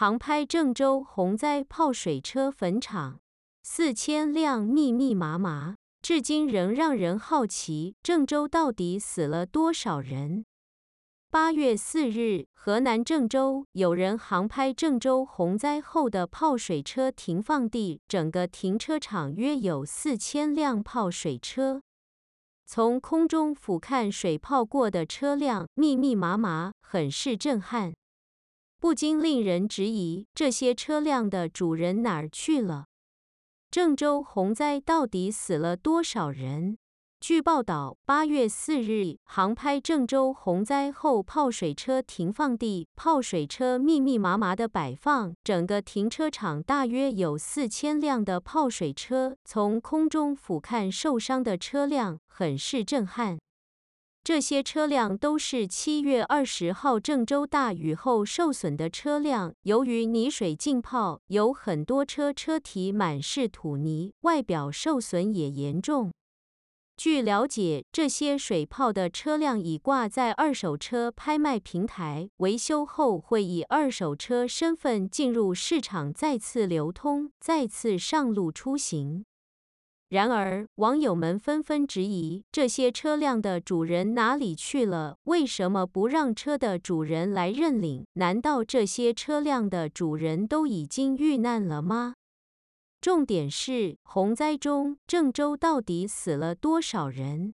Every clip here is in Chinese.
航拍郑州洪灾泡水车坟场，四千辆密密麻麻，至今仍让人好奇，郑州到底死了多少人？八月四日，河南郑州有人航拍郑州洪灾后的泡水车停放地，整个停车场约有四千辆泡水车。从空中俯瞰水泡过的车辆，密密麻麻，很是震撼，不禁令人质疑这些车辆的主人哪儿去了？郑州洪灾到底死了多少人？据报道，八月四日航拍郑州洪灾后泡水车停放地，泡水车密密麻麻的摆放，整个停车场大约有四千辆的泡水车。从空中俯瞰受伤的车辆，很是震撼。这些车辆都是七月二十号郑州大雨后受损的车辆，由于泥水浸泡，有很多车车体满是土泥，外表受损也严重。据了解，这些水泡的车辆已挂在二手车拍卖平台，维修后会以二手车身份进入市场再次流通，再次上路出行。然而，网友们纷纷质疑这些车辆的主人哪里去了？为什么不让车的主人来认领？难道这些车辆的主人都已经遇难了吗？重点是洪灾中，郑州到底死了多少人？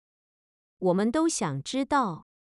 我们都想知道。